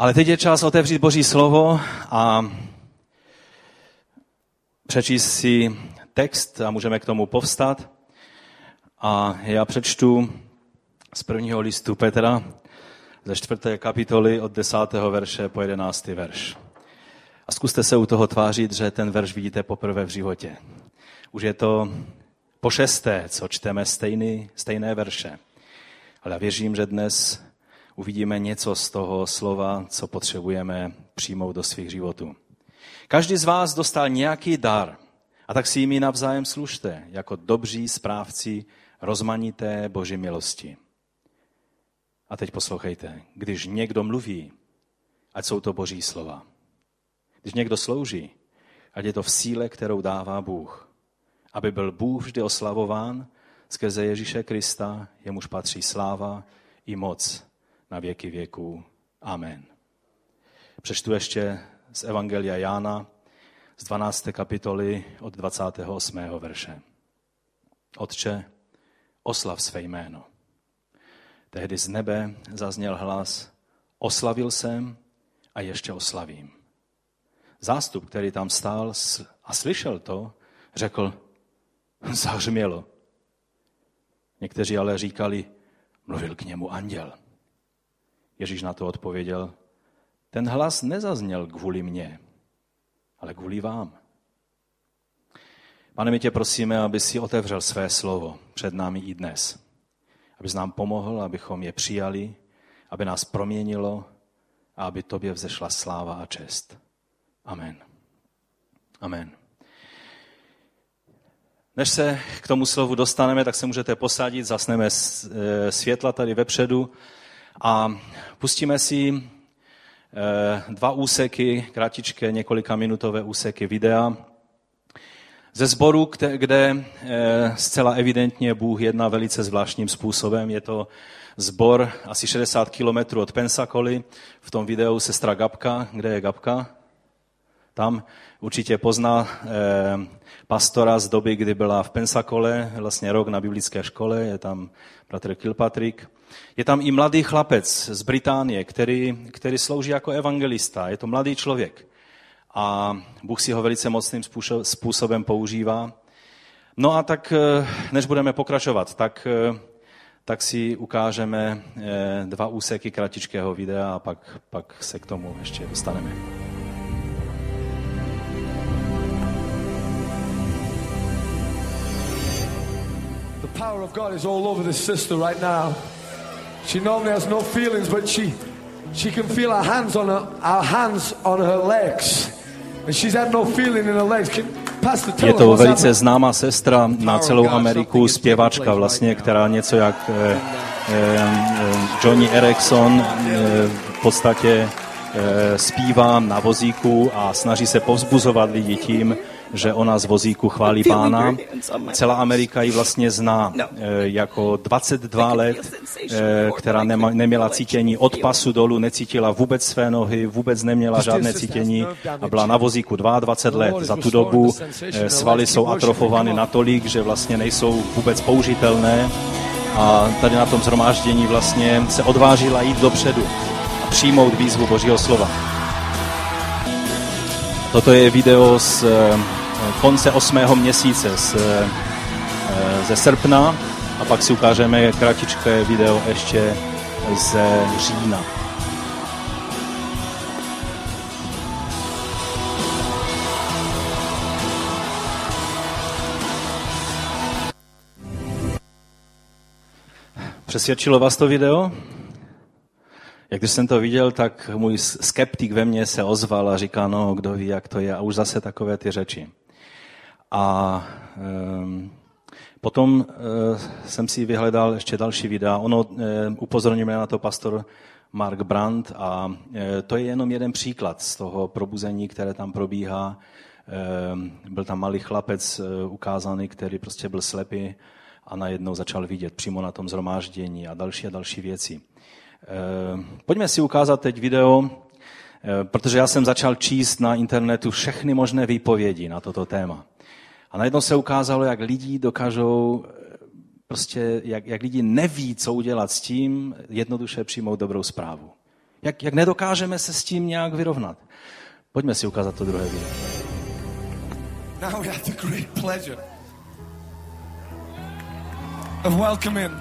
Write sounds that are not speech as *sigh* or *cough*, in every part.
Ale teď je čas otevřít Boží slovo a přečíst si text a můžeme k tomu povstat. A já přečtu z prvního listu Petra ze čtvrté kapitoly od desátého verše po jedenáctý verš. A zkuste se u toho tvářit, že ten verš vidíte poprvé v životě. Už je to po šesté, co čteme stejný, stejné verše. Ale já věřím, že dnes uvidíme něco z toho slova, co potřebujeme přijmout do svých životů. Každý z vás dostal nějaký dar a tak si jimi navzájem služte, jako dobří správci rozmanité boží milosti. A teď poslouchejte, když někdo mluví, ať jsou to boží slova. Když někdo slouží, ať je to v síle, kterou dává Bůh. Aby byl Bůh vždy oslavován skrze Ježíše Krista, jemuž patří sláva i moc na věky věků. Amen. Přečtu ještě z Evangelia Jána z 12. kapitoly od 28. verše. Otče, oslav své jméno. Tehdy z nebe zazněl hlas, oslavil jsem a ještě oslavím. Zástup, který tam stál a slyšel to, řekl, zahřmělo. Někteří ale říkali, mluvil k němu anděl. Ježíš na to odpověděl, ten hlas nezazněl kvůli mně, ale kvůli vám. Pane, my tě prosíme, aby si otevřel své slovo před námi i dnes. Abys nám pomohl, abychom je přijali, aby nás proměnilo a aby tobě vzešla sláva a čest. Amen. Amen. Než se k tomu slovu dostaneme, tak se můžete posadit, zasneme e, světla tady vepředu a pustíme si e, dva úseky, kratičké několika minutové úseky videa ze sboru, kde e, zcela evidentně Bůh jedná velice zvláštním způsobem. Je to zbor asi 60 kilometrů od Pensacoly. V tom videu sestra Gabka. Kde je Gabka? Tam určitě pozná eh, pastora z doby, kdy byla v Pensakole, vlastně rok na biblické škole, je tam bratr Kilpatrick. Je tam i mladý chlapec z Británie, který, který slouží jako evangelista. Je to mladý člověk. A Bůh si ho velice mocným způsobem používá. No a tak, eh, než budeme pokračovat, tak, eh, tak si ukážeme dva úseky kratičkého videa a pak, pak se k tomu ještě dostaneme. power of God is all over this sister right now. She normally has no feelings, but she she can feel our hands on her our hands on her legs. And she's had no feeling in her legs. Can, je to velice známá sestra na celou Ameriku, zpěvačka vlastně, která něco jak eh, eh, Johnny Erickson eh, v podstatě zpívá na vozíku a snaží se povzbuzovat lidi tím, že ona z vozíku chválí pána. Celá Amerika ji vlastně zná no. eh, jako 22 let, eh, která nema, neměla cítění od pasu dolů, necítila vůbec své nohy, vůbec neměla žádné cítění a byla na vozíku 22 let. Za tu dobu eh, svaly jsou atrofovány natolik, že vlastně nejsou vůbec použitelné a tady na tom zhromáždění vlastně se odvážila jít dopředu a přijmout výzvu Božího slova. Toto je video z konce osmého měsíce z, eh, ze srpna a pak si ukážeme kratičké video ještě ze října. Přesvědčilo vás to video? Jak když jsem to viděl, tak můj skeptik ve mně se ozval a říká, no, kdo ví, jak to je. A už zase takové ty řeči. A um, potom uh, jsem si vyhledal ještě další videa. Ono upozornil mě na to pastor Mark Brandt a uh, to je jenom jeden příklad z toho probuzení, které tam probíhá. Uh, byl tam malý chlapec ukázaný, který prostě byl slepý a najednou začal vidět přímo na tom zhromáždění a další a další věci. Uh, pojďme si ukázat teď video, protože já jsem začal číst na internetu všechny možné výpovědi na toto téma. A najednou se ukázalo, jak lidi dokážou, eh, prostě, jak, jak lidi neví, co udělat s tím, jednoduše přijmout dobrou zprávu. Jak, jak nedokážeme se s tím nějak vyrovnat. Pojďme si ukázat to druhé video. Now we have the great pleasure of welcoming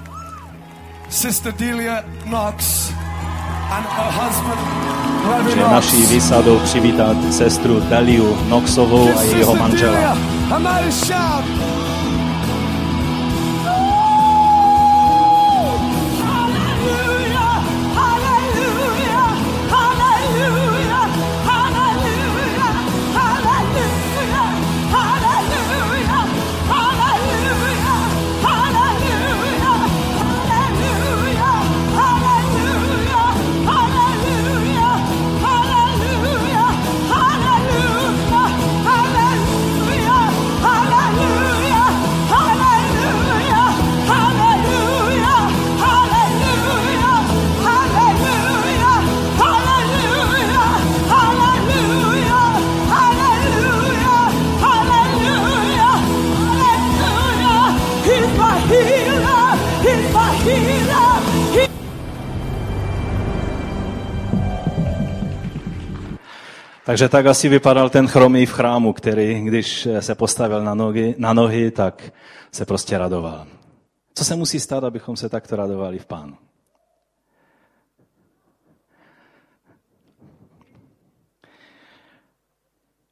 Sister Delia Knox Že naší výsadou přivítat sestru Deliu Knoxovou a jejího manžela. Takže tak asi vypadal ten chromý v chrámu, který, když se postavil na nohy, na nohy, tak se prostě radoval. Co se musí stát, abychom se takto radovali v pánu?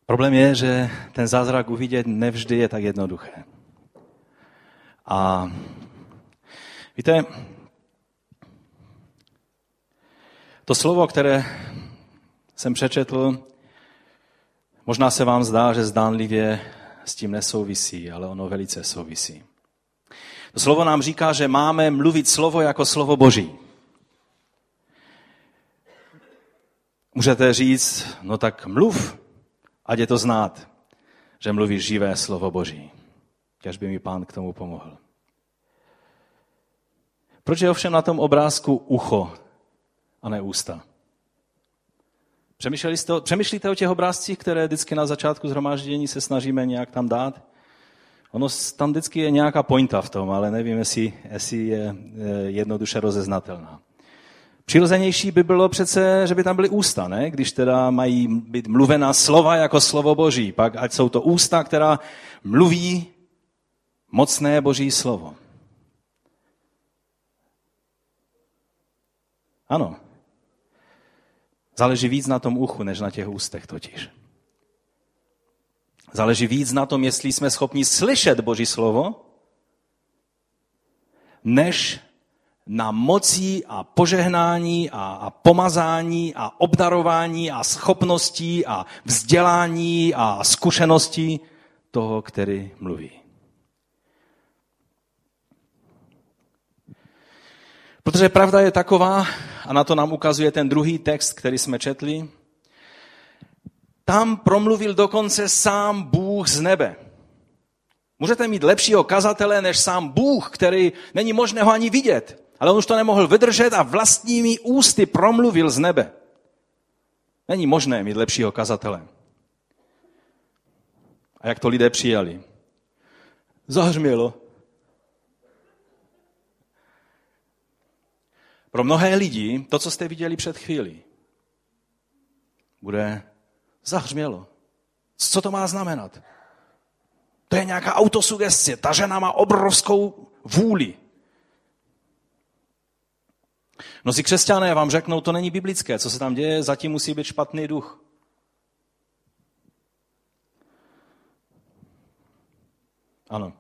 Problém je, že ten zázrak uvidět nevždy je tak jednoduché. A víte, to slovo, které jsem přečetl, možná se vám zdá, že zdánlivě s tím nesouvisí, ale ono velice souvisí. To slovo nám říká, že máme mluvit slovo jako slovo Boží. Můžete říct, no tak mluv, ať je to znát, že mluvíš živé slovo Boží. Kež by mi pán k tomu pomohl. Proč je ovšem na tom obrázku ucho a ne ústa? Přemýšleli jste, přemýšlíte o těch obrázcích, které vždycky na začátku zhromáždění se snažíme nějak tam dát? Ono tam vždycky je nějaká pointa v tom, ale nevím, jestli, jestli je eh, jednoduše rozeznatelná. Přirozenější by bylo přece, že by tam byly ústa, ne? Když teda mají být mluvená slova jako slovo Boží. Pak ať jsou to ústa, která mluví mocné Boží slovo. Ano. Záleží víc na tom uchu, než na těch ústech totiž. Záleží víc na tom, jestli jsme schopni slyšet Boží slovo, než na mocí a požehnání a, a pomazání a obdarování a schopností a vzdělání a zkušeností toho, který mluví. Protože pravda je taková, a na to nám ukazuje ten druhý text, který jsme četli, tam promluvil dokonce sám Bůh z nebe. Můžete mít lepšího kazatele než sám Bůh, který není možné ho ani vidět. Ale on už to nemohl vydržet a vlastními ústy promluvil z nebe. Není možné mít lepšího kazatele. A jak to lidé přijali? Zahřmělo. Pro mnohé lidi to, co jste viděli před chvílí, bude zahřmělo. Co to má znamenat? To je nějaká autosugestie. Ta žena má obrovskou vůli. Mnozí křesťané vám řeknou, to není biblické. Co se tam děje, zatím musí být špatný duch. Ano.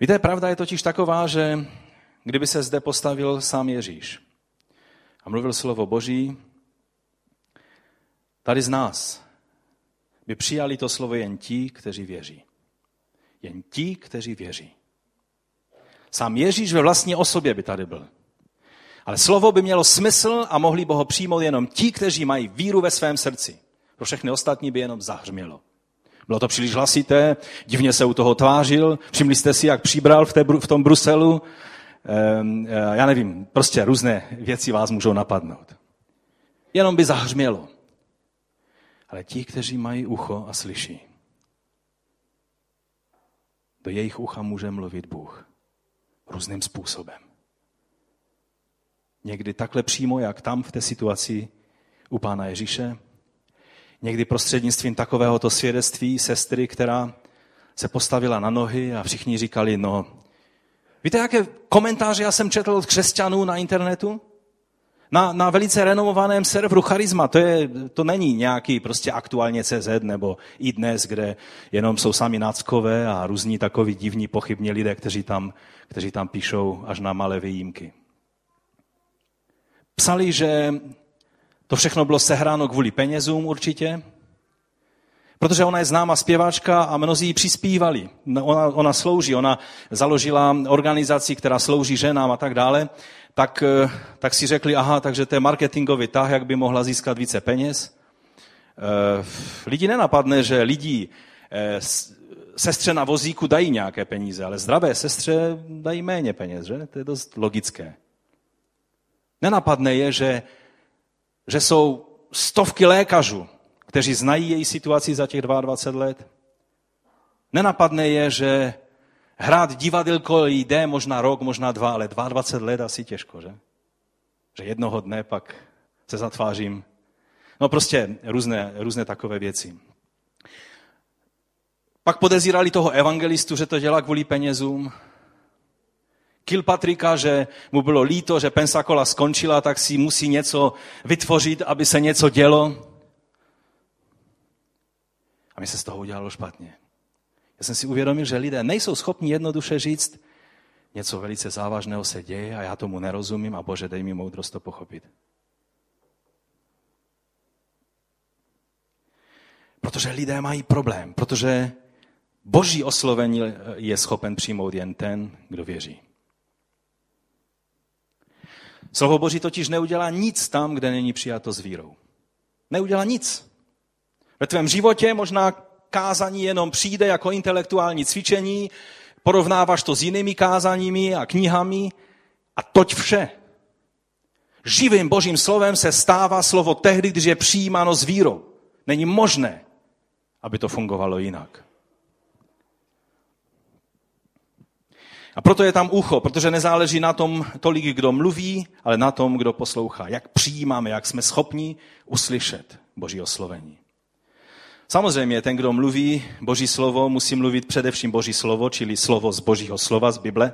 Víte, pravda je totiž taková, že kdyby se zde postavil sám Ježíš a mluvil slovo Boží, tady z nás by přijali to slovo jen ti, kteří věří. Jen ti, kteří věří. Sám Ježíš ve vlastní osobě by tady byl. Ale slovo by mělo smysl a mohli by ho přijmout jenom ti, kteří mají víru ve svém srdci. Pro všechny ostatní by jenom zahřmělo. Bylo to příliš hlasité, divně se u toho tvářil, všimli jste si, jak přibral v, té, v tom Bruselu. Ehm, já nevím, prostě různé věci vás můžou napadnout. Jenom by zahřmělo. Ale ti, kteří mají ucho a slyší, do jejich ucha může mluvit Bůh. různým způsobem. Někdy takhle přímo, jak tam v té situaci u pána Ježíše. Někdy prostřednictvím takovéhoto svědectví sestry, která se postavila na nohy a všichni říkali, no, víte, jaké komentáře já jsem četl od křesťanů na internetu? Na, na velice renomovaném serveru Charisma, to, je, to není nějaký prostě aktuálně CZ nebo i dnes, kde jenom jsou sami náckové a různí takoví divní pochybní lidé, kteří tam, kteří tam píšou až na malé výjimky. Psali, že to všechno bylo sehráno kvůli penězům určitě, protože ona je známá zpěvačka a mnozí přispívali. Ona, ona slouží, ona založila organizaci, která slouží ženám a tak dále. Tak, eh, tak si řekli, aha, takže to je marketingový tah, jak by mohla získat více peněz. Eh, lidi nenapadne, že lidi eh, sestře na vozíku dají nějaké peníze, ale zdravé sestře dají méně peněz, že? To je dost logické. Nenapadne je, že, že jsou stovky lékařů, kteří znají její situaci za těch 22 let. Nenapadne je, že hrát divadelko jde možná rok, možná dva, ale 22 let asi těžko, že? Že jednoho dne pak se zatvářím. No prostě různé, různé takové věci. Pak podezírali toho evangelistu, že to dělá kvůli penězům. Kilpatrika, že mu bylo líto, že Pensacola skončila, tak si musí něco vytvořit, aby se něco dělo. A mi se z toho udělalo špatně. Já jsem si uvědomil, že lidé nejsou schopni jednoduše říct, něco velice závažného se děje a já tomu nerozumím a Bože, dej mi moudrost to pochopit. Protože lidé mají problém, protože boží oslovení je schopen přijmout jen ten, kdo věří. Slovo Boží totiž neudělá nic tam, kde není přijato s vírou. Neudělá nic. Ve tvém životě možná kázání jenom přijde jako intelektuální cvičení, porovnáváš to s jinými kázáními a knihami a toť vše. Živým božím slovem se stává slovo tehdy, když je přijímáno s vírou. Není možné, aby to fungovalo jinak. A proto je tam ucho, protože nezáleží na tom tolik, kdo mluví, ale na tom, kdo poslouchá. Jak přijímáme, jak jsme schopni uslyšet Boží oslovení. Samozřejmě ten, kdo mluví Boží slovo, musí mluvit především Boží slovo, čili slovo z Božího slova, z Bible.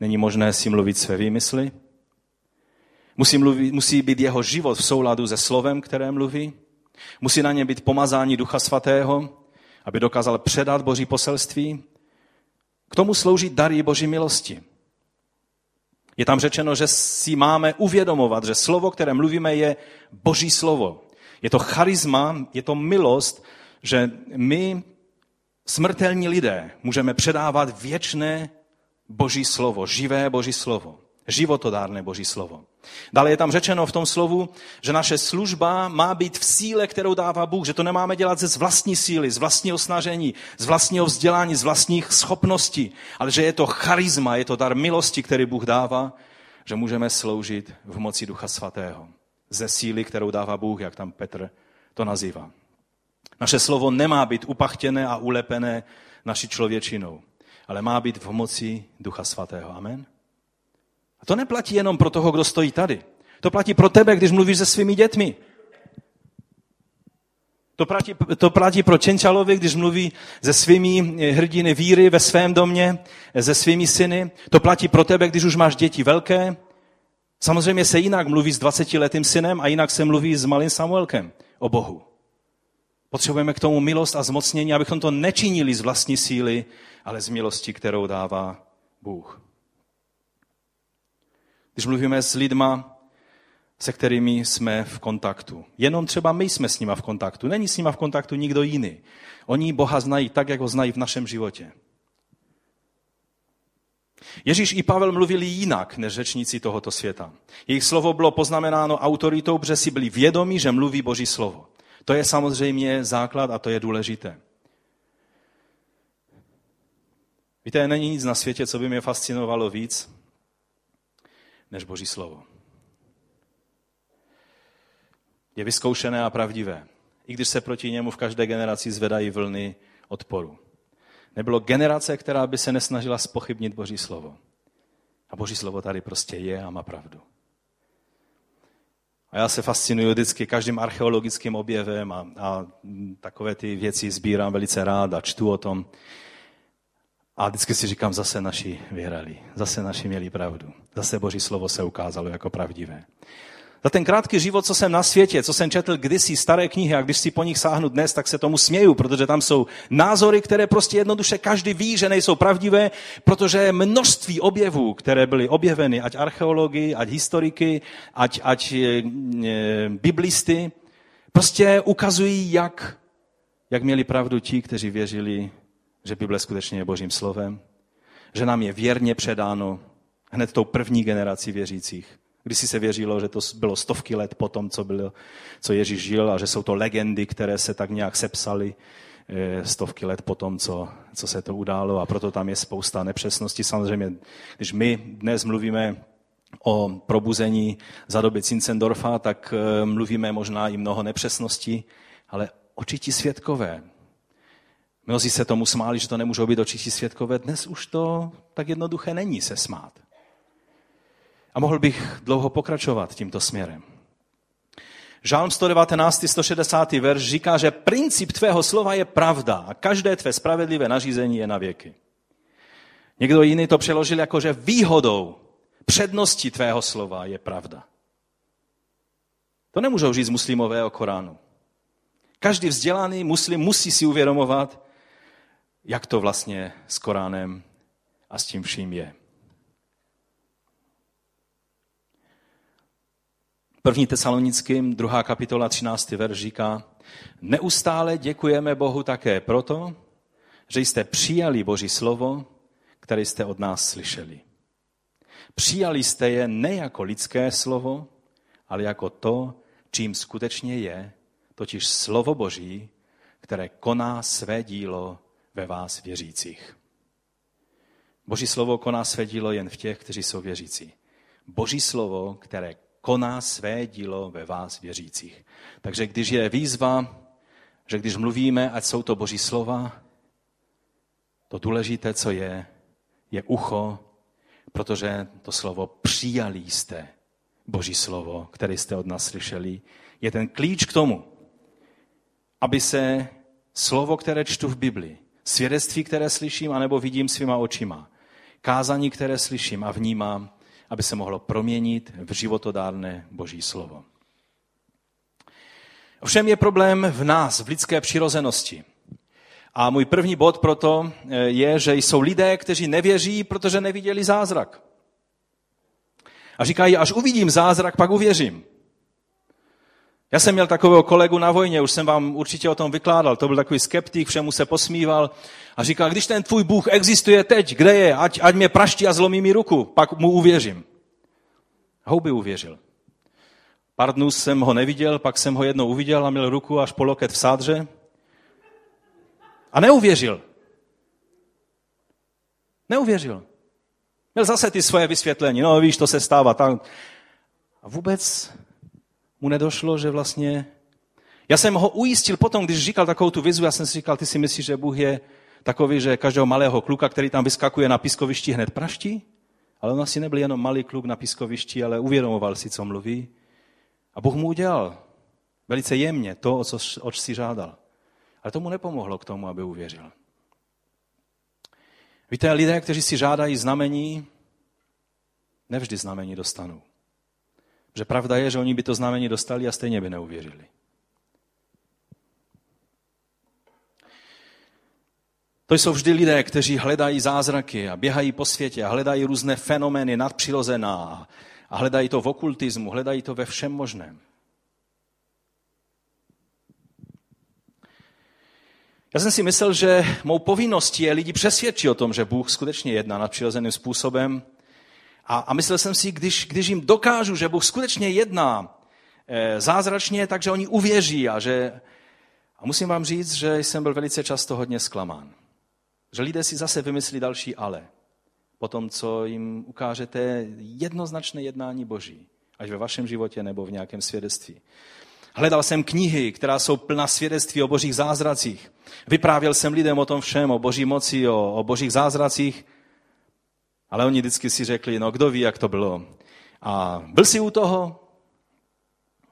Není možné si mluvit své výmysly. Musí, mluvit, musí být jeho život v souladu se slovem, které mluví. Musí na ně být pomazání Ducha Svatého, aby dokázal předat Boží poselství. K tomu slouží dary Boží milosti. Je tam řečeno, že si máme uvědomovat, že slovo, které mluvíme, je Boží slovo. Je to charisma, je to milost, že my, smrtelní lidé, můžeme předávat věčné Boží slovo, živé Boží slovo, životodárné Boží slovo. Dále je tam řečeno v tom slovu, že naše služba má být v síle, kterou dává Bůh, že to nemáme dělat ze vlastní síly, z vlastního snažení, z vlastního vzdělání, z vlastních schopností, ale že je to charisma, je to dar milosti, který Bůh dává, že můžeme sloužit v moci Ducha Svatého. Ze síly, kterou dává Bůh, jak tam Petr to nazývá. Naše slovo nemá být upachtěné a ulepené naší člověčinou, ale má být v moci Ducha Svatého. Amen. A to neplatí jenom pro toho, kdo stojí tady. To platí pro tebe, když mluvíš se svými dětmi. To platí, to platí pro Čenčalovi, když mluví se svými hrdiny víry ve svém domě, se svými syny. To platí pro tebe, když už máš děti velké. Samozřejmě se jinak mluví s 20-letým synem a jinak se mluví s malým Samuelkem o Bohu. Potřebujeme k tomu milost a zmocnění, abychom to nečinili z vlastní síly, ale z milosti, kterou dává Bůh. Když mluvíme s lidma, se kterými jsme v kontaktu. Jenom třeba my jsme s nima v kontaktu. Není s nima v kontaktu nikdo jiný. Oni Boha znají tak, jak ho znají v našem životě. Ježíš i Pavel mluvili jinak než řečníci tohoto světa. Jejich slovo bylo poznamenáno autoritou, protože si byli vědomi, že mluví Boží slovo. To je samozřejmě základ a to je důležité. Víte, není nic na světě, co by mě fascinovalo víc, než Boží slovo. Je vyzkoušené a pravdivé, i když se proti němu v každé generaci zvedají vlny odporu. Nebylo generace, která by se nesnažila spochybnit Boží slovo. A Boží slovo tady prostě je a má pravdu. A já se fascinuju vždycky každým archeologickým objevem a, a takové ty věci sbírám velice rád a čtu o tom. A vždycky si říkám, zase naši věrali, zase naši měli pravdu. Zase Boží slovo se ukázalo jako pravdivé. Za ten krátký život, co jsem na světě, co jsem četl kdysi staré knihy a když si po nich sáhnu dnes, tak se tomu směju, protože tam jsou názory, které prostě jednoduše každý ví, že nejsou pravdivé, protože množství objevů, které byly objeveny, ať archeologi, ať historiky, ať, ať e, e, biblisty, prostě ukazují, jak, jak měli pravdu ti, kteří věřili, že Bible skutečně je Božím slovem, že nám je věrně předáno hned tou první generací věřících když si se věřilo, že to bylo stovky let po tom, co, bylo, co Ježíš žil a že jsou to legendy, které se tak nějak sepsaly eh, stovky let po tom, co, co se to událo a proto tam je spousta nepřesností. Samozřejmě, když my dnes mluvíme o probuzení za doby Cincendorfa, tak eh, mluvíme možná i mnoho nepřesností, ale očití světkové. Mnozí se tomu smáli, že to nemůžou být očití světkové. Dnes už to tak jednoduché není se smát. A mohl bych dlouho pokračovat tímto směrem. Žálm 119. 160. verš říká, že princip tvého slova je pravda a každé tvé spravedlivé nařízení je na věky. Někdo jiný to přeložil jako, že výhodou předností tvého slova je pravda. To nemůžou říct muslimové o Koránu. Každý vzdělaný muslim musí si uvědomovat, jak to vlastně s Koránem a s tím vším je. První tesalonickým, druhá kapitola, 13. verš říká, neustále děkujeme Bohu také proto, že jste přijali Boží slovo, které jste od nás slyšeli. Přijali jste je ne jako lidské slovo, ale jako to, čím skutečně je, totiž slovo Boží, které koná své dílo ve vás věřících. Boží slovo koná své dílo jen v těch, kteří jsou věřící. Boží slovo, které koná své dílo ve vás věřících. Takže když je výzva, že když mluvíme, ať jsou to boží slova, to důležité, co je, je ucho, protože to slovo přijali jste, boží slovo, které jste od nás slyšeli, je ten klíč k tomu, aby se slovo, které čtu v Bibli, svědectví, které slyším, anebo vidím svýma očima, kázání, které slyším a vnímám, aby se mohlo proměnit v životodárné Boží slovo. Ovšem je problém v nás, v lidské přirozenosti. A můj první bod proto eh, je, že jsou lidé, kteří nevěří, protože neviděli zázrak. A říkají, až uvidím zázrak, pak uvěřím. Já jsem měl takového kolegu na vojně, už jsem vám určitě o tom vykládal. To byl takový skeptik, všemu se posmíval a říkal, když ten tvůj Bůh existuje teď, kde je, ať, ať mě praští a zlomí mi ruku, pak mu uvěřím. Houby uvěřil. Pár dnů jsem ho neviděl, pak jsem ho jednou uviděl a měl ruku až po loket v sádře. A neuvěřil. Neuvěřil. Měl zase ty svoje vysvětlení. No víš, to se stává. Tak. A vůbec mu nedošlo, že vlastně... Já jsem ho ujistil potom, když říkal takovou tu vizu, já jsem si říkal, ty si myslíš, že Bůh je takový, že každého malého kluka, který tam vyskakuje na piskovišti, hned praští? Ale on asi nebyl jenom malý kluk na piskovišti, ale uvědomoval si, co mluví. A Bůh mu udělal velice jemně to, o co oč si žádal. Ale tomu nepomohlo k tomu, aby uvěřil. Víte, lidé, kteří si žádají znamení, nevždy znamení dostanou. Že pravda je, že oni by to znamení dostali a stejně by neuvěřili. To jsou vždy lidé, kteří hledají zázraky a běhají po světě a hledají různé fenomény nadpřirozená a hledají to v okultismu, hledají to ve všem možném. Já jsem si myslel, že mou povinností je lidi přesvědčit o tom, že Bůh skutečně jedná nadpřirozeným způsobem a, a myslel jsem si, když, když jim dokážu, že Bůh skutečně jedná e, zázračně, takže oni uvěří a že... A musím vám říct, že jsem byl velice často hodně zklamán. Že lidé si zase vymyslí další ale. Po tom, co jim ukážete jednoznačné jednání Boží, ať ve vašem životě nebo v nějakém svědectví. Hledal jsem knihy, která jsou plná svědectví o božích zázracích. Vyprávěl jsem lidem o tom všem, o boží moci, o, o božích zázracích. Ale oni vždycky si řekli, no kdo ví, jak to bylo. A byl jsi u toho?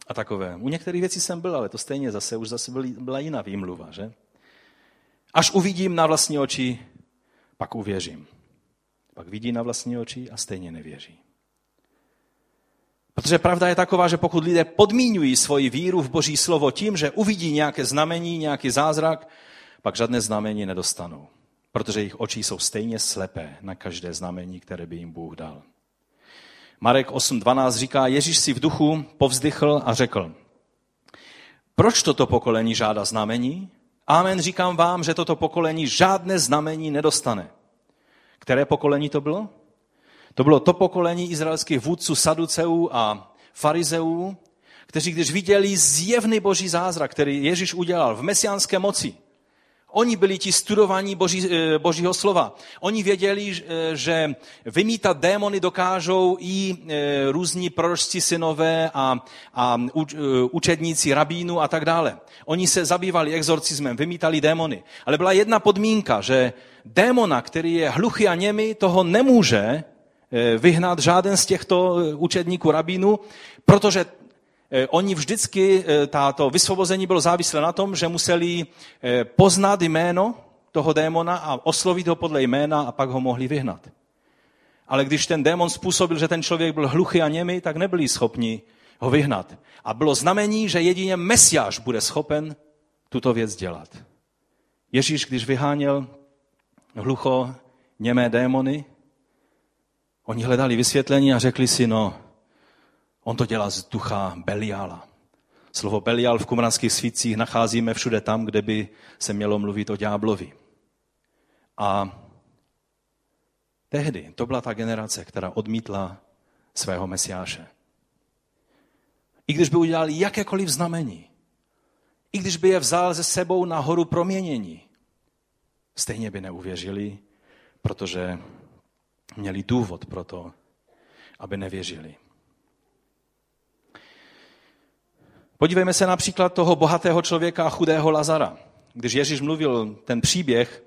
A takové. U některých věcí jsem byl, ale to stejně zase, už zase byla jiná výmluva, že? Až uvidím na vlastní oči, pak uvěřím. Pak vidí na vlastní oči a stejně nevěří. Protože pravda je taková, že pokud lidé podmínují svoji víru v Boží slovo tím, že uvidí nějaké znamení, nějaký zázrak, pak žádné znamení nedostanou. Protože jejich oči jsou stejně slepé na každé znamení, které by jim Bůh dal. Marek 8.12 říká, Ježíš si v duchu povzdychl a řekl, proč toto pokolení žádá znamení? Amen, říkám vám, že toto pokolení žádné znamení nedostane. Které pokolení to bylo? To bylo to pokolení izraelských vůdců Saduceů a farizeů, kteří když viděli zjevný boží zázrak, který Ježíš udělal v mesiánské moci, Oni byli ti studovaní boží, eh, božího slova. Oni věděli, eh, že vymítat démony dokážou i eh, různí proročci synové a, a učedníci rabínu a tak dále. Oni se zabývali exorcismem, vymítali démony. Ale byla jedna podmínka, že démona, který je hluchý a němy, toho nemůže vyhnat žáden z těchto učedníků rabínu, protože oni vždycky, eh, táto vysvobození bylo závislé na tom, že museli eh, poznat jméno toho démona a oslovit ho podle jména a pak ho mohli vyhnat. Ale když ten démon způsobil, že ten člověk byl hluchý a němý, tak nebyli schopni ho vyhnat. A bylo znamení, že jedině Mesiáš bude schopen tuto věc dělat. Ježíš, když vyháněl hlucho němé démony, oni hledali vysvětlení a řekli si, no, On to dělá z ducha Beliala. Slovo Belial v kumranských svících nacházíme všude tam, kde by se mělo mluvit o ďáblovi. A tehdy to byla ta generace, která odmítla svého mesiáše. I když by udělali jakékoliv znamení, i když by je vzal ze sebou na horu proměnění, stejně by neuvěřili, protože měli důvod pro to, aby nevěřili. Podívejme se například toho bohatého člověka a chudého Lazara. Když Ježíš mluvil ten příběh,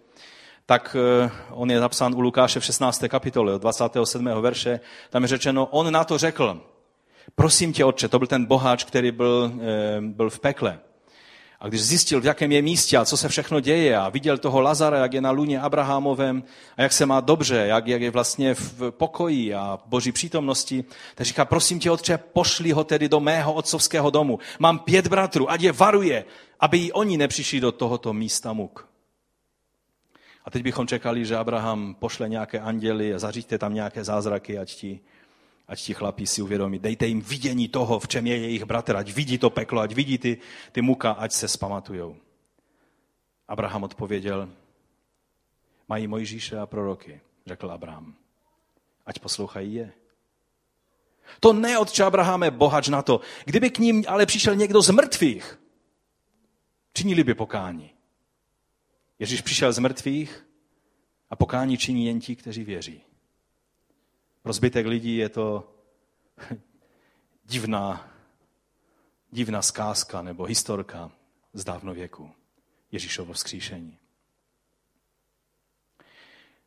tak eh, on je napsán u Lukáše v 16. kapitole, od 27. verše, tam je řečeno, on na to řekl, prosím tě, otče, to byl ten boháč, který byl, eh, byl v pekle. A když zjistil, v jakém je místě a co se všechno děje a viděl toho Lazara, jak je na luně Abrahamovém a jak se má dobře, jak, jak je vlastně v pokoji a boží přítomnosti, tak říká, prosím tě, otče, pošli ho tedy do mého otcovského domu. Mám pět bratrů, ať je varuje, aby i oni nepřišli do tohoto místa muk. A teď bychom čekali, že Abraham pošle nějaké anděly a zaříďte tam nějaké zázraky, ať ti ať ti chlapí si uvědomí, dejte jim vidění toho, v čem je jejich bratr, ať vidí to peklo, ať vidí ty, ty muka, ať se spamatujou. Abraham odpověděl, mají Mojžíše a proroky, řekl Abraham. Ať poslouchají je. To ne, otče Abrahame, bohač na to. Kdyby k ním ale přišel někdo z mrtvých, činili by pokání. Ježíš přišel z mrtvých a pokání činí jen ti, kteří věří. Pro zbytek lidí je to divná, divná zkázka nebo historka z dávnověku. Ježíšovo vzkříšení.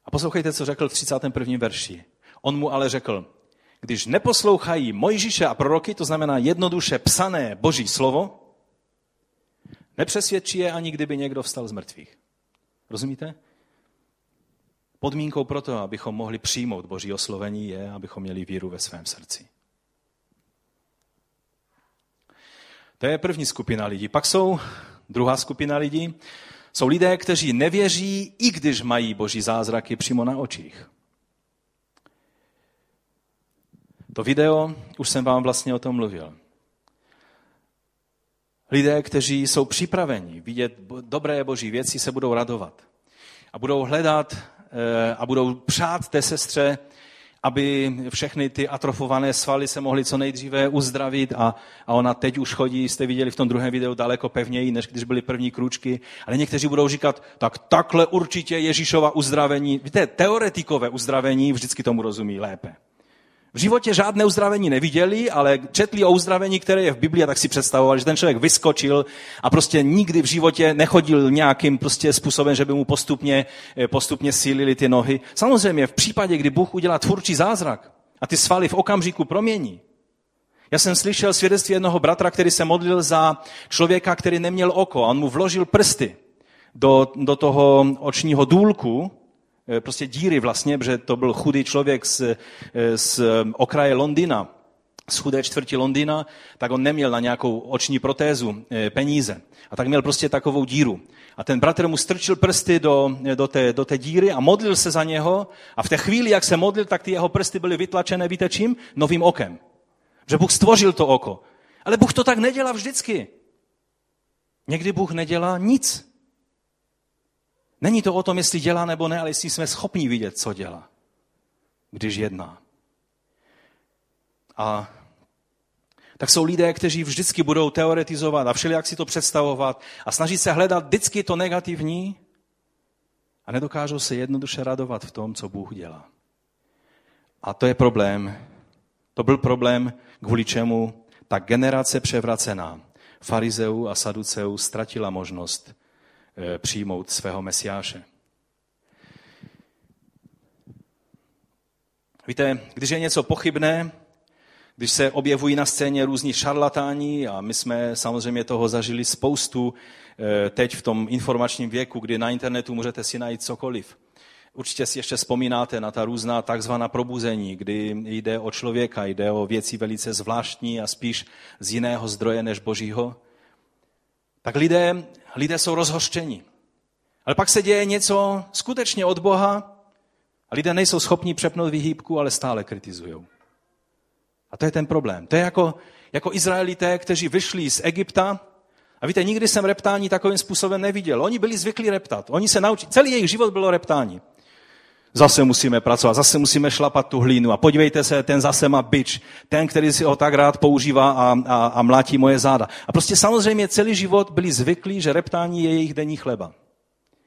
A poslouchejte, co řekl v 31. verši. On mu ale řekl, když neposlouchají Mojžíše a proroky, to znamená jednoduše psané boží slovo, nepřesvědčí je ani kdyby někdo vstal z mrtvých. Rozumíte? Podmínkou pro to, abychom mohli přijmout Boží oslovení, je, abychom měli víru ve svém srdci. To je první skupina lidí. Pak jsou druhá skupina lidí. Jsou lidé, kteří nevěří, i když mají boží zázraky přímo na očích. To video, už jsem vám vlastně o tom mluvil. Lidé, kteří jsou připraveni vidět dobré boží věci, se budou radovat. A budou hledat a budou přát té sestře, aby všechny ty atrofované svaly se mohly co nejdříve uzdravit a, a ona teď už chodí, jste viděli v tom druhém videu, daleko pevněji, než když byly první krůčky. Ale někteří budou říkat, tak takhle určitě Ježíšova uzdravení, víte, teoretikové uzdravení vždycky tomu rozumí lépe. V životě žádné uzdravení neviděli, ale četli o uzdravení, které je v Biblii, a tak si představovali, že ten člověk vyskočil a prostě nikdy v životě nechodil nějakým prostě způsobem, že by mu postupně, eh, postupně sílili ty nohy. Samozřejmě v případě, kdy Bůh udělá tvůrčí zázrak a ty svaly v okamžiku promění. Já jsem slyšel svědectví jednoho bratra, který se modlil za člověka, který neměl oko a on mu vložil prsty do, do toho očního důlku, prostě díry vlastně, protože to byl chudý člověk z, eh, z okraje Londýna, z chudé čtvrti Londýna, tak on neměl na nějakou oční protézu eh, peníze. A tak měl prostě takovou díru. A ten bratr mu strčil prsty do, do, té, do té díry a modlil se za něho. A v té chvíli, jak se modlil, tak ty jeho prsty byly vytlačené, víte čím? Novým okem. Že Bůh stvořil to oko. Ale Bůh to tak nedělá vždycky. Někdy Bůh nedělá nic. Není to o tom, jestli dělá nebo ne, ale jestli jsme schopni vidět, co dělá, když jedná. A tak jsou lidé, kteří vždycky budou teoretizovat a všelijak si to představovat a snaží se hledat vždycky to negativní a nedokážou se jednoduše radovat v tom, co Bůh dělá. A to je problém. To byl problém, kvůli čemu ta generace převracená farizeů a saduceů ztratila možnost přijmout svého mesiáše. Víte, když je něco pochybné, když se objevují na scéně různí šarlatáni a my jsme samozřejmě toho zažili spoustu eh, teď v tom informačním věku, kdy na internetu můžete si najít cokoliv. Určitě si ještě vzpomínáte na ta různá takzvaná probuzení, kdy jde o člověka, jde o věci velice zvláštní a spíš z jiného zdroje než božího. Tak lidé lidé jsou rozhořčeni. Ale pak se děje něco skutečně od Boha a lidé nejsou schopni přepnout vyhýbku, ale stále kritizují. A to je ten problém. To je jako, jako Izraelité, kteří vyšli z Egypta a víte, nikdy jsem reptání takovým způsobem neviděl. Oni byli zvyklí reptat. Oni se naučili. Celý jejich život bylo reptání. Zase musíme pracovat, zase musíme šlapat tu hlínu. A podívejte se, ten zase má byč. Ten, který si ho tak rád používá a, a, a mlátí moje záda. A prostě samozřejmě celý život byli zvyklí, že reptání je jejich denní chleba.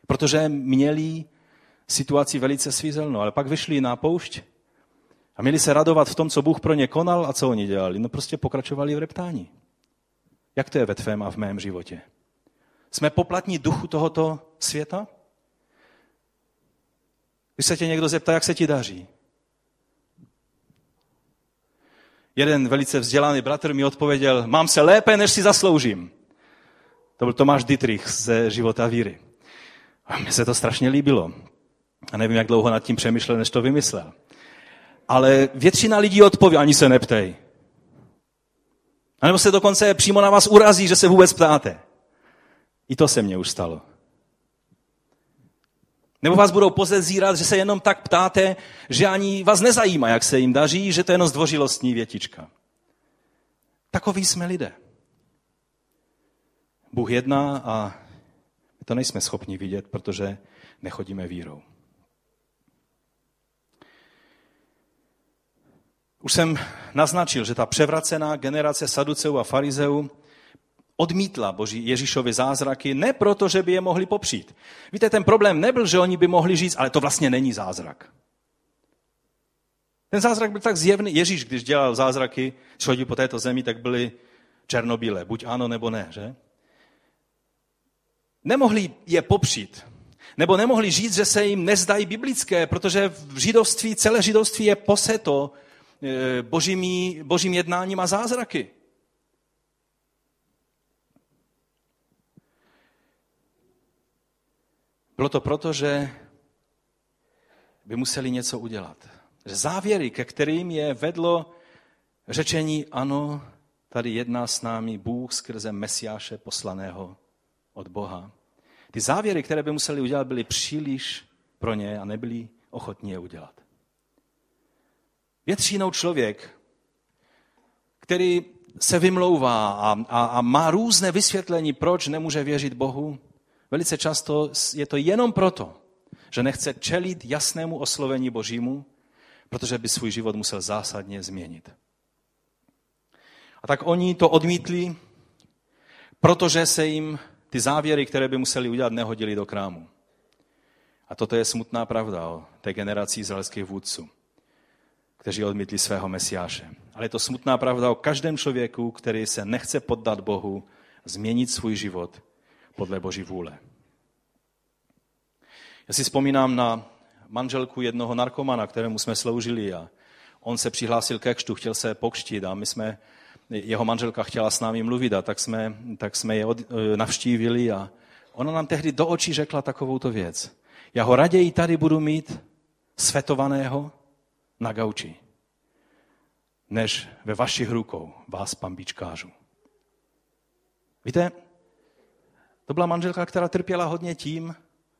Protože měli situaci velice svízelnou. Ale pak vyšli na poušť a měli se radovat v tom, co Bůh pro ně konal a co oni dělali. No prostě pokračovali v reptání. Jak to je ve tvém a v mém životě? Jsme poplatní duchu tohoto světa? Když se tě někdo zeptá, jak se ti daří. Jeden velice vzdělaný bratr mi odpověděl, mám se lépe, než si zasloužím. To byl Tomáš Dietrich ze života víry. A mně se to strašně líbilo. A nevím, jak dlouho nad tím přemýšlel, než to vymyslel. Ale většina lidí odpoví, ani se neptej. A nebo se dokonce přímo na vás urazí, že se vůbec ptáte. I to se mně už stalo. Nebo vás budou pozezírat, že se jenom tak ptáte, že ani vás nezajímá, jak se jim daří, že to je jenom zdvořilostní větička. Takový jsme lidé. Bůh jedná a my to nejsme schopni vidět, protože nechodíme vírou. Už jsem naznačil, že ta převracená generace saduceů a farizeů odmítla Boží Ježíšovi zázraky, ne proto, že by je mohli popřít. Víte, ten problém nebyl, že oni by mohli říct, ale to vlastně není zázrak. Ten zázrak byl tak zjevný. Ježíš, když dělal zázraky, chodil po této zemi, tak byly černobílé, buď ano nebo ne, že? Nemohli je popřít. Nebo nemohli říct, že se jim nezdají biblické, protože v židovství, celé židovství je poseto eh, božími, božím jednáním a zázraky. Bylo to proto, že by museli něco udělat. Závěry, ke kterým je vedlo řečení, ano, tady jedná s námi Bůh skrze Mesiáše poslaného od Boha. Ty závěry, které by museli udělat, byly příliš pro ně a nebyli ochotní je udělat. Většinou člověk, který se vymlouvá a, a, a má různé vysvětlení, proč nemůže věřit Bohu, Velice často je to jenom proto, že nechce čelit jasnému oslovení Božímu, protože by svůj život musel zásadně změnit. A tak oni to odmítli, protože se jim ty závěry, které by museli udělat, nehodili do krámu. A toto je smutná pravda o té generaci izraelských vůdců, kteří odmítli svého mesiáše. Ale je to smutná pravda o každém člověku, který se nechce poddat Bohu, změnit svůj život podle Boží vůle. Já si vzpomínám na manželku jednoho narkomana, kterému jsme sloužili a on se přihlásil ke křtu, chtěl se pokštit a my jsme, jeho manželka chtěla s námi mluvit a tak jsme, tak jsme je od, eh, navštívili a ona nám tehdy do očí řekla takovouto věc. Já ho raději tady budu mít svetovaného na gauči, než ve vašich rukou vás, pambičkářů. Víte, to byla manželka, která trpěla hodně tím,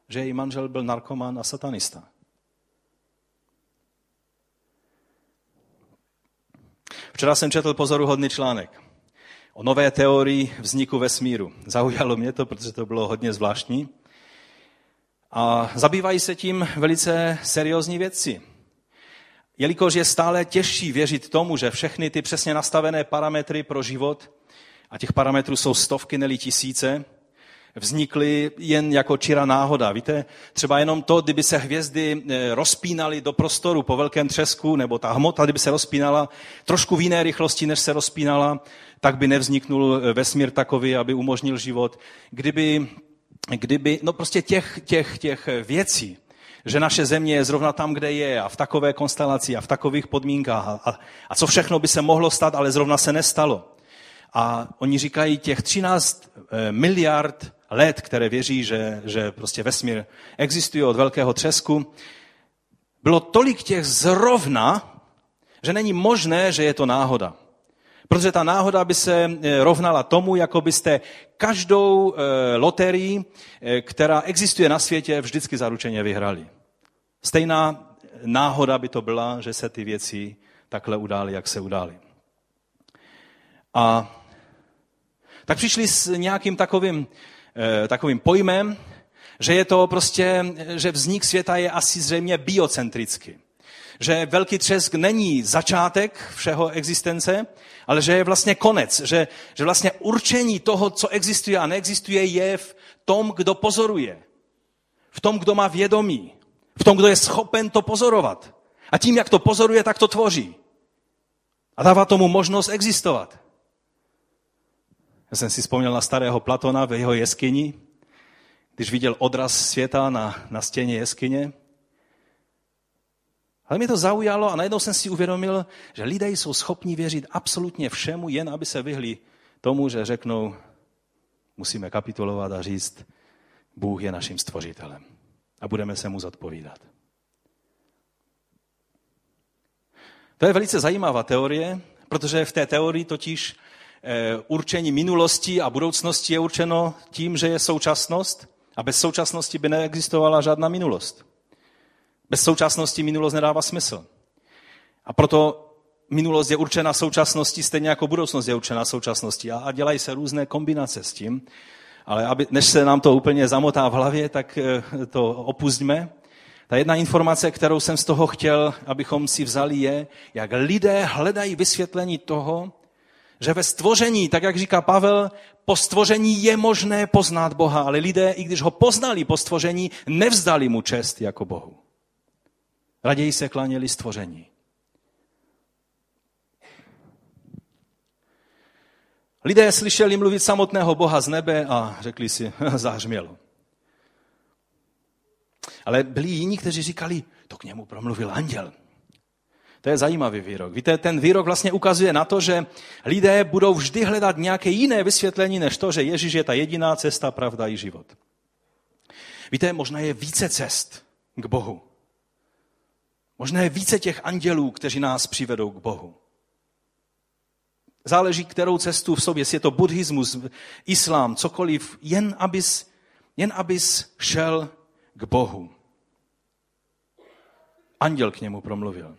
že její manžel byl narkoman a satanista. Včera jsem četl pozoruhodný článek o nové teorii vzniku vesmíru. Zaujalo mě to, protože to bylo hodně zvláštní. A zabývají se tím velice seriózní věci. Jelikož je stále těžší věřit tomu, že všechny ty přesně nastavené parametry pro život, a těch parametrů jsou stovky, neli tisíce, vznikly jen jako čira náhoda. Víte, třeba jenom to, kdyby se hvězdy eh, rozpínaly do prostoru po velkém třesku, nebo ta hmota, kdyby se rozpínala trošku v jiné rychlosti, než se rozpínala, tak by nevzniknul eh, vesmír takový, aby umožnil život. Kdyby, kdyby no prostě těch, těch, těch věcí, že naše země je zrovna tam, kde je a v takové konstelaci a v takových podmínkách a, a, a co všechno by se mohlo stát, ale zrovna se nestalo. A oni říkají, těch 13 eh, miliard let, které věří, že, že prostě vesmír existuje od velkého třesku, bylo tolik těch zrovna, že není možné, že je to náhoda. Protože ta náhoda by se eh, rovnala tomu, jako byste každou eh, loterii, která existuje na světě, vždycky zaručeně vyhrali. Stejná náhoda by to byla, že se ty věci takhle udály, jak se udály. A tak přišli s nějakým takovým, eh, takovým pojmem, že je to prostě, že vznik světa je asi zřejmě biocentrický. Že velký třesk není začátek všeho existence, ale že je vlastně konec. Že, že vlastně určení toho, co existuje a neexistuje, je v tom, kdo pozoruje. V tom, kdo má vědomí. V tom, kdo je schopen to pozorovat. A tím, jak to pozoruje, tak to tvoří. A dává tomu možnost existovat. Já jsem si vzpomněl na starého Platona ve jeho jeskyni, když viděl odraz světa na, na stěně jeskyně. Ale mě to zaujalo a najednou jsem si uvědomil, že lidé jsou schopni věřit absolutně všemu, jen aby se vyhli tomu, že řeknou, musíme kapitulovat a říct, Bůh je naším stvořitelem a budeme se mu zodpovídat. To je velice zajímavá teorie, protože v té teorii totiž určení minulosti a budoucnosti je určeno tím, že je současnost a bez současnosti by neexistovala žádná minulost. Bez současnosti minulost nedává smysl. A proto minulost je určena současností, stejně jako budoucnost je určena současností. A, dělají se různé kombinace s tím. Ale aby, než se nám to úplně zamotá v hlavě, tak eh, to opustíme. Ta jedna informace, kterou jsem z toho chtěl, abychom si vzali, je, jak lidé hledají vysvětlení toho, že ve stvoření, tak jak říká Pavel, po stvoření je možné poznat Boha, ale lidé, i když ho poznali po stvoření, nevzdali mu čest jako Bohu. Raději se klaněli stvoření. Lidé slyšeli mluvit samotného Boha z nebe a řekli si, *laughs* zahřmělo. Ale byli jiní, kteří říkali, to k němu promluvil anděl. To je zajímavý výrok. Víte, ten výrok vlastně ukazuje na to, že lidé budou vždy hledat nějaké jiné vysvětlení, než to, že Ježíš je ta jediná cesta, pravda i život. Víte, možná je více cest k Bohu. Možná je více těch andělů, kteří nás přivedou k Bohu. Záleží, kterou cestu v sobě, jestli je to buddhismus, islám, cokoliv, jen abys, jen abys šel k Bohu. Anděl k němu promluvil.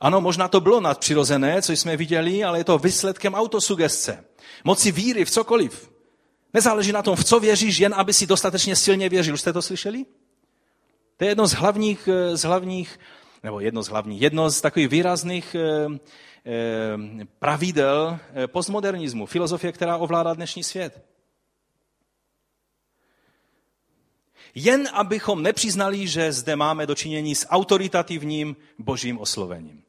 Ano, možná to bylo nadpřirozené, co jsme viděli, ale je to výsledkem autosugestce. Moci víry v cokoliv. Nezáleží na tom, v co věříš, jen aby si dostatečně silně věřil. Už jste to slyšeli? To je jedno z hlavních, eh, z hlavních nebo jedno z hlavních, jedno z takových výrazných eh, eh, pravidel postmodernismu, filozofie, která ovládá dnešní svět. Jen abychom nepřiznali, že zde máme dočinění s autoritativním božím oslovením.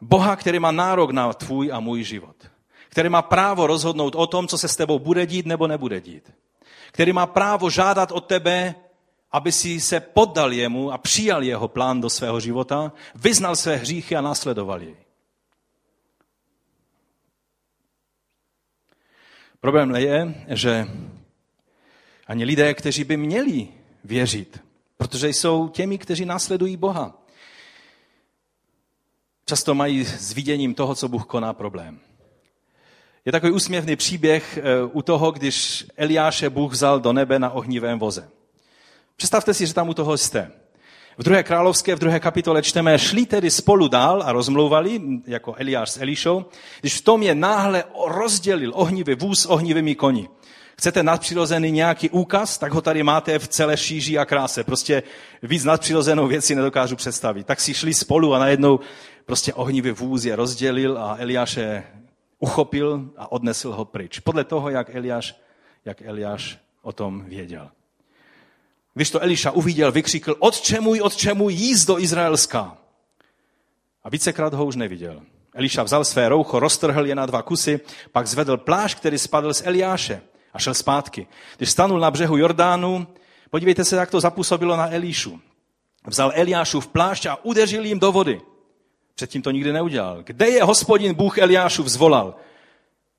Boha, který má nárok na tvůj a můj život. Který má právo rozhodnout o tom, co se s tebou bude dít nebo nebude dít. Který má právo žádat od tebe, aby si se poddal jemu a přijal jeho plán do svého života, vyznal své hříchy a následoval jej. Problém je, že ani lidé, kteří by měli věřit, protože jsou těmi, kteří následují Boha, často mají s viděním toho, co Bůh koná problém. Je takový úsměvný příběh eh, u toho, když Eliáše Bůh vzal do nebe na ohnivém voze. Představte si, že tam u toho jste. V druhé královské, v druhé kapitole čteme, šli tedy spolu dál a rozmlouvali, jako Eliáš s Elišou, když v tom je náhle rozdělil ohnivý vůz s ohnivými koni. Chcete nadpřirozený nějaký úkaz, tak ho tady máte v celé šíži a kráse. Prostě víc nadpřirozenou věci nedokážu představit. Tak si šli spolu a najednou prostě ohnivý vůz je rozdělil a Eliáše uchopil a odnesl ho pryč. Podle toho, jak Eliáš, jak Eliáš o tom věděl. Když to Eliša uviděl, vykřikl, otče můj, otče můj, jízdo izraelská. A vícekrát ho už neviděl. Eliša vzal své roucho, roztrhl je na dva kusy, pak zvedl plášť, který spadl z Eliáše a šel zpátky. Když stanul na břehu Jordánu, podívejte se, jak to zapůsobilo na Elíšu. Vzal Eliášu v plášť a udeřil jim do vody. Předtím to nikdy neudělal. Kde je hospodin Bůh Eliášu vzvolal?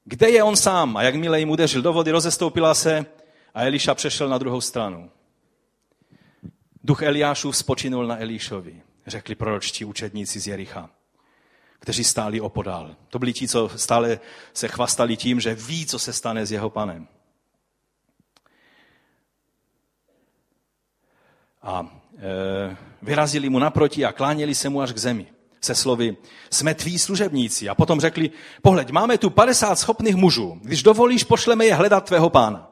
Kde je on sám? A jakmile jim udeřil do vody, rozestoupila se a Eliša přešel na druhou stranu. Duch Eliášův spočinul na Elíšovi, řekli proročtí učedníci z Jericha, kteří stáli opodál. To byli ti, co stále se chvastali tím, že ví, co se stane s jeho panem. A e, vyrazili mu naproti a kláněli se mu až k zemi se slovy, jsme tví služebníci. A potom řekli, pohleď, máme tu 50 schopných mužů. Když dovolíš, pošleme je hledat tvého pána.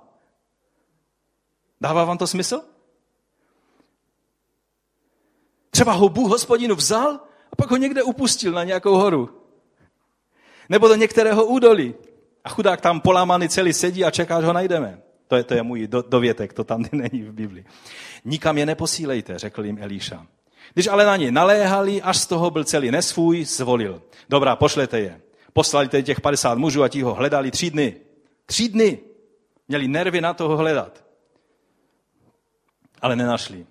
Dává vám to smysl? Třeba ho Bůh hospodinu vzal a pak ho někde upustil na nějakou horu. Nebo do některého údolí. A chudák tam polámaný celý sedí a čeká, že ho najdeme. To je, to je můj do, dovětek, to tam *laughs* není v Biblii. Nikam je neposílejte, řekl jim Elíša. Když ale na ně naléhali, až z toho byl celý nesvůj, zvolil. Dobrá, pošlete je. Poslali tedy těch 50 mužů a ti ho hledali tři dny. Tři dny. Měli nervy na toho hledat. Ale nenašli.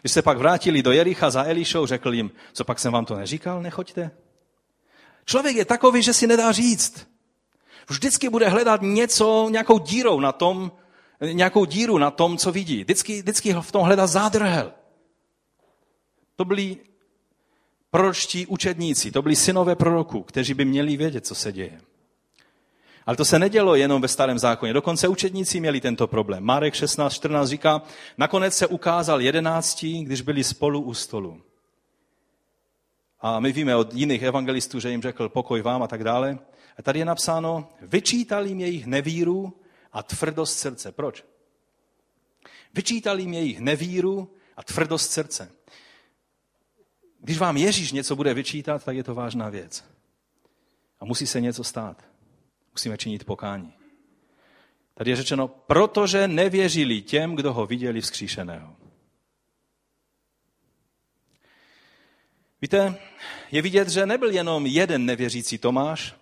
Když se pak vrátili do Jericha za Elišou, řekl jim, co pak jsem vám to neříkal, nechoďte. Člověk je takový, že si nedá říct. Vždycky bude hledat něco, nějakou dírou na tom, nějakou díru na tom, co vidí. Vždycky, vždycky v tom hledá zádrhel. To byli proročtí učedníci, to byli synové proroků, kteří by měli vědět, co se děje. Ale to se nedělo jenom ve starém zákoně. Dokonce učedníci měli tento problém. Marek 16.14 říká, nakonec se ukázal jedenácti, když byli spolu u stolu. A my víme od jiných evangelistů, že jim řekl pokoj vám a tak dále. A tady je napsáno, vyčítal jim jejich nevíru a tvrdost srdce. Proč? Vyčítal jim jejich nevíru a tvrdost srdce. Když vám Ježíš něco bude vyčítat, tak je to vážná věc. A musí se něco stát. Musíme činit pokání. Tady je řečeno, protože nevěřili těm, kdo ho viděli vzkříšeného. Víte, je vidět, že nebyl jenom jeden nevěřící Tomáš.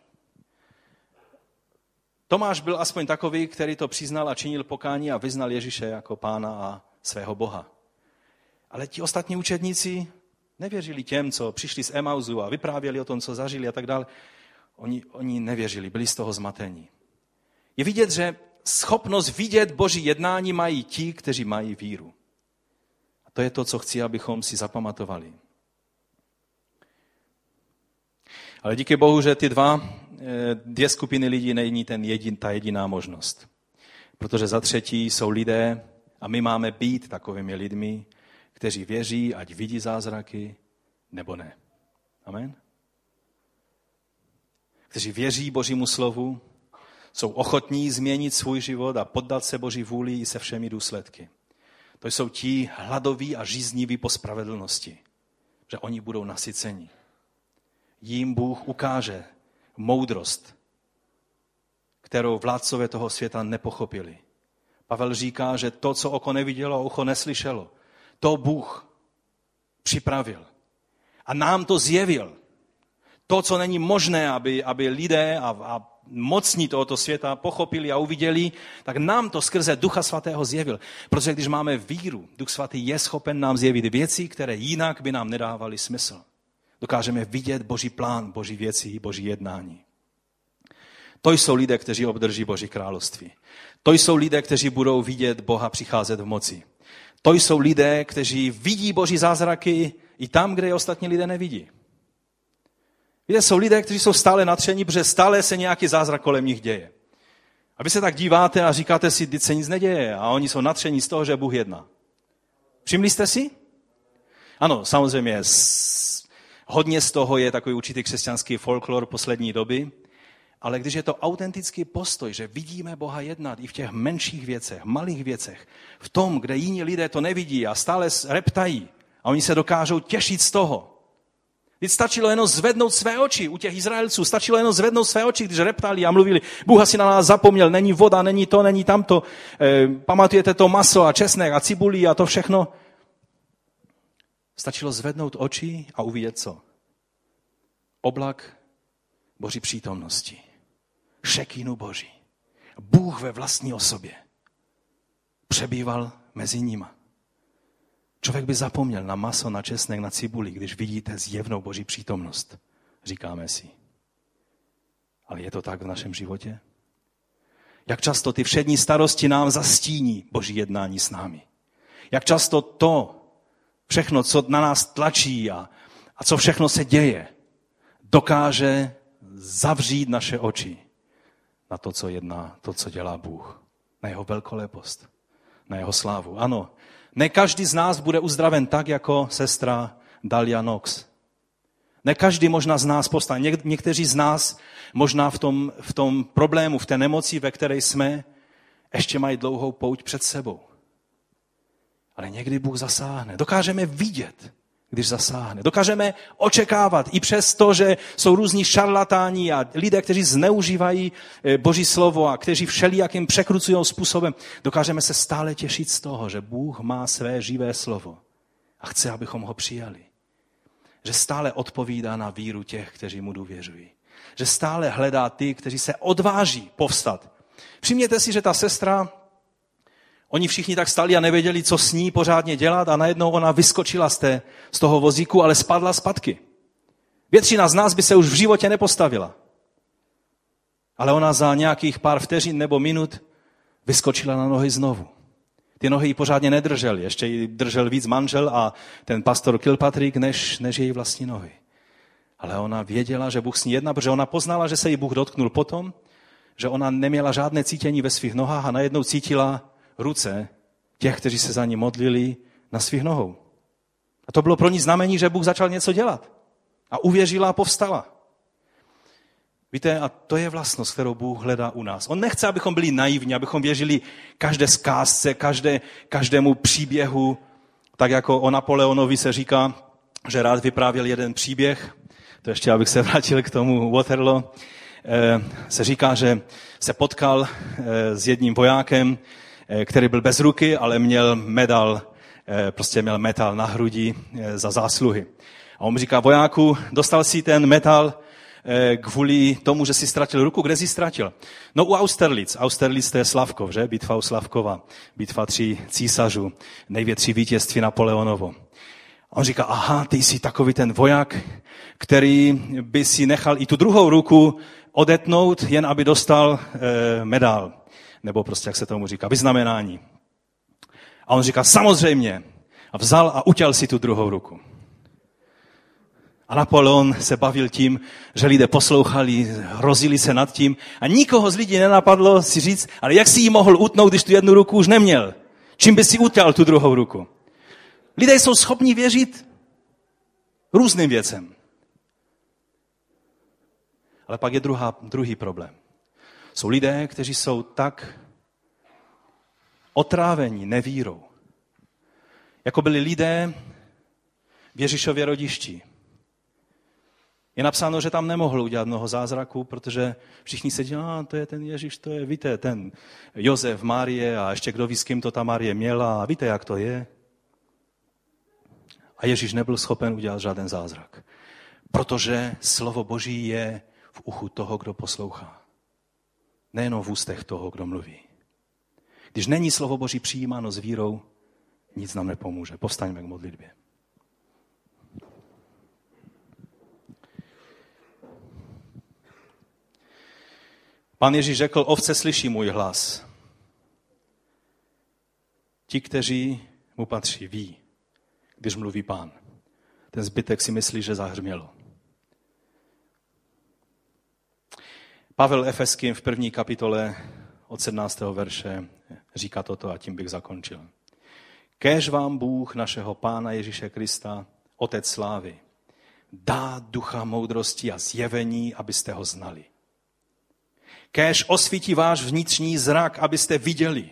Tomáš byl aspoň takový, který to přiznal a činil pokání a vyznal Ježíše jako pána a svého Boha. Ale ti ostatní učedníci Nevěřili těm, co přišli z Emauzu a vyprávěli o tom, co zažili a tak dále. Oni, oni nevěřili, byli z toho zmatení. Je vidět, že schopnost vidět Boží jednání mají ti, kteří mají víru. A to je to, co chci, abychom si zapamatovali. Ale díky Bohu, že ty dva, eh, dvě skupiny lidí není ten jedin, ta jediná možnost. Protože za třetí jsou lidé, a my máme být takovými lidmi, kteří věří, ať vidí zázraky, nebo ne. Amen? Kteří věří Božímu slovu, jsou ochotní změnit svůj život a poddat se Boží vůli i se všemi důsledky. To jsou ti hladoví a žízniví po spravedlnosti, že oni budou nasyceni. Jím Bůh ukáže moudrost, kterou vládcové toho světa nepochopili. Pavel říká, že to, co oko nevidělo, ucho neslyšelo, to Bůh připravil. A nám to zjevil. To, co není možné, aby, aby lidé a, a mocní tohoto světa pochopili a uviděli, tak nám to skrze Ducha Svatého zjevil. Protože když máme víru, Duch Svatý je schopen nám zjevit věci, které jinak by nám nedávaly smysl. Dokážeme vidět Boží plán, Boží věci, Boží jednání. To jsou lidé, kteří obdrží Boží království. To jsou lidé, kteří budou vidět Boha přicházet v moci. To jsou lidé, kteří vidí Boží zázraky i tam, kde je ostatní lidé nevidí. Víte, jsou lidé, kteří jsou stále natření, protože stále se nějaký zázrak kolem nich děje. A vy se tak díváte a říkáte si, že se nic neděje. A oni jsou natření z toho, že Bůh jedná. Všimli jste si? Ano, samozřejmě, hodně z toho je takový určitý křesťanský folklor poslední doby, ale když je to autentický postoj, že vidíme Boha jednat i v těch menších věcech, malých věcech, v tom, kde jiní lidé to nevidí a stále reptají a oni se dokážou těšit z toho, Teď stačilo jenom zvednout své oči u těch Izraelců. Stačilo jenom zvednout své oči, když reptali a mluvili, Bůh asi na nás zapomněl, není voda, není to, není tamto. E, pamatujete to maso a česnek a cibulí a to všechno. Stačilo zvednout oči a uvidět co? Oblak Boží přítomnosti. Šekínu Boží. Bůh ve vlastní osobě přebýval mezi nima. Člověk by zapomněl na maso, na česnek, na cibuli, když vidíte zjevnou Boží přítomnost, říkáme si. Ale je to tak v našem životě? Jak často ty všední starosti nám zastíní Boží jednání s námi? Jak často to, všechno, co na nás tlačí a, a co všechno se děje, dokáže zavřít naše oči na to, co jedná, to, co dělá Bůh, na jeho velkolepost, na jeho slávu. Ano, ne každý z nás bude uzdraven tak, jako sestra Dalia Nox. Ne každý možná z nás postane. Něk- někteří z nás možná v tom, v tom problému, v té nemoci, ve které jsme, ještě mají dlouhou pouť před sebou. Ale někdy Bůh zasáhne. Dokážeme vidět, když zasáhne. Dokážeme očekávat i přes to, že jsou různí šarlatáni a lidé, kteří zneužívají eh, Boží slovo a kteří všelijakým překrucují způsobem. Dokážeme se stále těšit z toho, že Bůh má své živé slovo a chce, abychom ho přijali. Že stále odpovídá na víru těch, kteří mu důvěřují. Že stále hledá ty, kteří se odváží povstat. Všimněte si, že ta sestra Oni všichni tak stali a nevěděli, co s ní pořádně dělat a najednou ona vyskočila z, té, z toho vozíku, ale spadla zpátky. Většina z nás by se už v životě nepostavila. Ale ona za nějakých pár vteřin nebo minut vyskočila na nohy znovu. Ty nohy ji pořádně nedržely, ještě ji držel víc manžel a ten pastor Kilpatrick, než, než její vlastní nohy. Ale ona věděla, že Bůh s ní jedná, protože ona poznala, že se jí Bůh dotknul potom, že ona neměla žádné cítění ve svých nohách a najednou cítila ruce těch, kteří se za ní modlili na svých nohou. A to bylo pro ní znamení, že Bůh začal něco dělat. A uvěřila a povstala. Víte, a to je vlastnost, kterou Bůh hledá u nás. On nechce, abychom byli naivní, abychom věřili každé zkázce, každé, každému příběhu, tak jako o Napoleonovi se říká, že rád vyprávěl jeden příběh, to ještě abych se vrátil k tomu Waterloo, eh, se říká, že se potkal eh, s jedním vojákem, který byl bez ruky, ale měl medal, eh, prostě měl metal na hrudi eh, za zásluhy. A on říká, vojáku, dostal si ten metal kvůli tomu, že si ztratil ruku. Kde jsi ztratil? No u Austerlitz. Austerlitz to je Slavkov, že? Bitva u Slavkova. Bitva tří císařů. Největší vítězství Napoleonovo. A on říká, aha, ty jsi takový ten voják, který by si nechal i tu druhou ruku odetnout, jen aby dostal e, medál nebo prostě, jak se tomu říká, vyznamenání. A on říká, samozřejmě. A vzal a utěl si tu druhou ruku. A Napoleon se bavil tím, že lidé poslouchali, hrozili se nad tím a nikoho z lidí nenapadlo si říct, ale jak si ji mohl utnout, když tu jednu ruku už neměl? Čím by si utěl tu druhou ruku? Lidé jsou schopni věřit různým věcem. Ale pak je druhá, druhý problém. Jsou lidé, kteří jsou tak otrávení nevírou, jako byli lidé v Ježíšově rodišti. Je napsáno, že tam nemohl udělat mnoho zázraků, protože všichni se dělali, a to je ten Ježíš, to je, víte, ten Josef, Marie a ještě kdo ví, s kým to ta Marie měla a víte, jak to je. A Ježíš nebyl schopen udělat žádný zázrak. Protože slovo Boží je v uchu toho, kdo poslouchá. Nejenom v ústech toho, kdo mluví. Když není slovo Boží přijímáno s vírou, nic nám nepomůže. Povstaňme k modlitbě. Pan Ježíš řekl, ovce slyší můj hlas. Ti, kteří mu patří, ví, když mluví pán. Ten zbytek si myslí, že zahřmělo. Pavel Efeským v první kapitole od 17. verše říká toto a tím bych zakončil. Kéž vám Bůh našeho Pána Ježíše Krista, Otec slávy, dá ducha moudrosti a zjevení, abyste ho znali. Kéž osvítí váš vnitřní zrak, abyste viděli,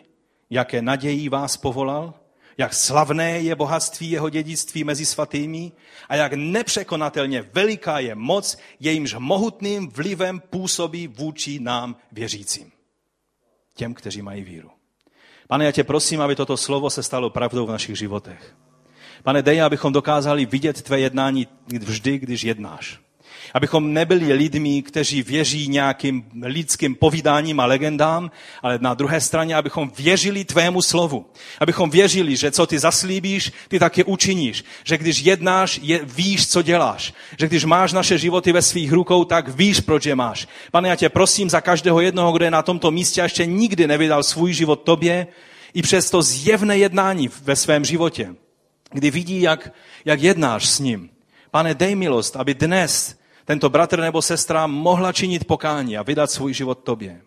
jaké naději vás povolal, jak slavné je bohatství jeho dědictví mezi svatými a jak nepřekonatelně veliká je moc, jejímž mohutným vlivem působí vůči nám věřícím. Těm, kteří mají víru. Pane, já tě prosím, aby toto slovo se stalo pravdou v našich životech. Pane, dej, abychom dokázali vidět tvé jednání vždy, když jednáš. Abychom nebyli lidmi, kteří věří nějakým lidským povídáním a legendám, ale na druhé straně, abychom věřili tvému slovu. Abychom věřili, že co ty zaslíbíš, ty taky učiníš. Že když jednáš, je, víš, co děláš. Že když máš naše životy ve svých rukou, tak víš, proč je máš. Pane, já tě prosím za každého jednoho, kdo je na tomto místě a ještě nikdy nevydal svůj život tobě, i přes to zjevné jednání ve svém životě, kdy vidí, jak, jak jednáš s ním. Pane, dej milost, aby dnes tento bratr nebo sestra mohla činit pokání a vydat svůj život tobě.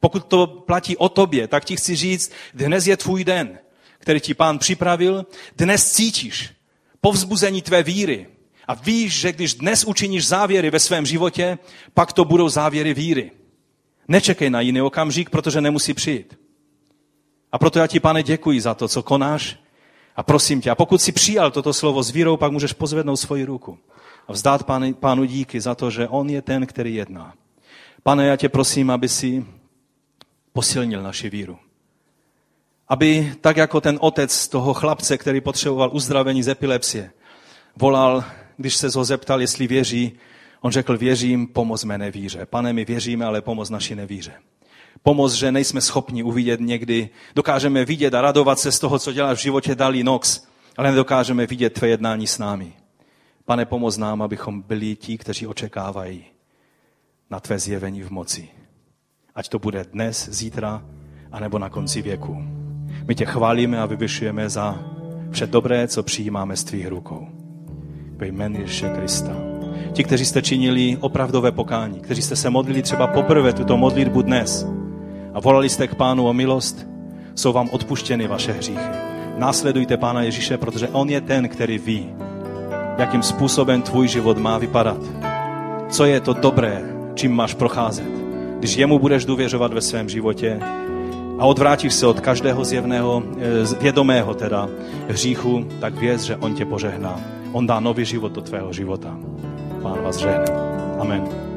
Pokud to platí o tobě, tak ti chci říct, dnes je tvůj den, který ti pán připravil, dnes cítíš povzbuzení tvé víry a víš, že když dnes učiníš závěry ve svém životě, pak to budou závěry víry. Nečekej na jiný okamžik, protože nemusí přijít. A proto já ti, pane, děkuji za to, co konáš a prosím tě, a pokud si přijal toto slovo s vírou, pak můžeš pozvednout svoji ruku a vzdát pánu, pánu díky za to, že on je ten, který jedná. Pane, já tě prosím, aby si posilnil naši víru. Aby tak jako ten otec toho chlapce, který potřeboval uzdravení z epilepsie, volal, když se ho zeptal, jestli věří, on řekl, věřím, pomoz mé nevíře. Pane, my věříme, ale pomoz naší nevíře. Pomoz, že nejsme schopni uvidět někdy, dokážeme vidět a radovat se z toho, co dělá v životě Dalí Nox, ale nedokážeme vidět tvé jednání s námi. Pane, pomoz nám, abychom byli ti, kteří očekávají na tvé zjevení v moci. Ať to bude dnes, zítra, anebo na konci věku. My tě chválíme a vyvyšujeme za vše dobré, co přijímáme z tvých rukou. Ve jménu Ježíše Krista. Ti, kteří jste činili opravdové pokání, kteří jste se modlili třeba poprvé tuto modlitbu dnes a volali jste k Pánu o milost, jsou vám odpuštěny vaše hříchy. Následujte Pána Ježíše, protože On je ten, který ví, jakým způsobem tvůj život má vypadat. Co je to dobré, čím máš procházet. Když jemu budeš důvěřovat ve svém životě a odvrátíš se od každého zjevného, eh, vědomého teda hříchu, tak věz, že on tě požehná. On dá nový život do tvého života. Pán vás žehne. Amen.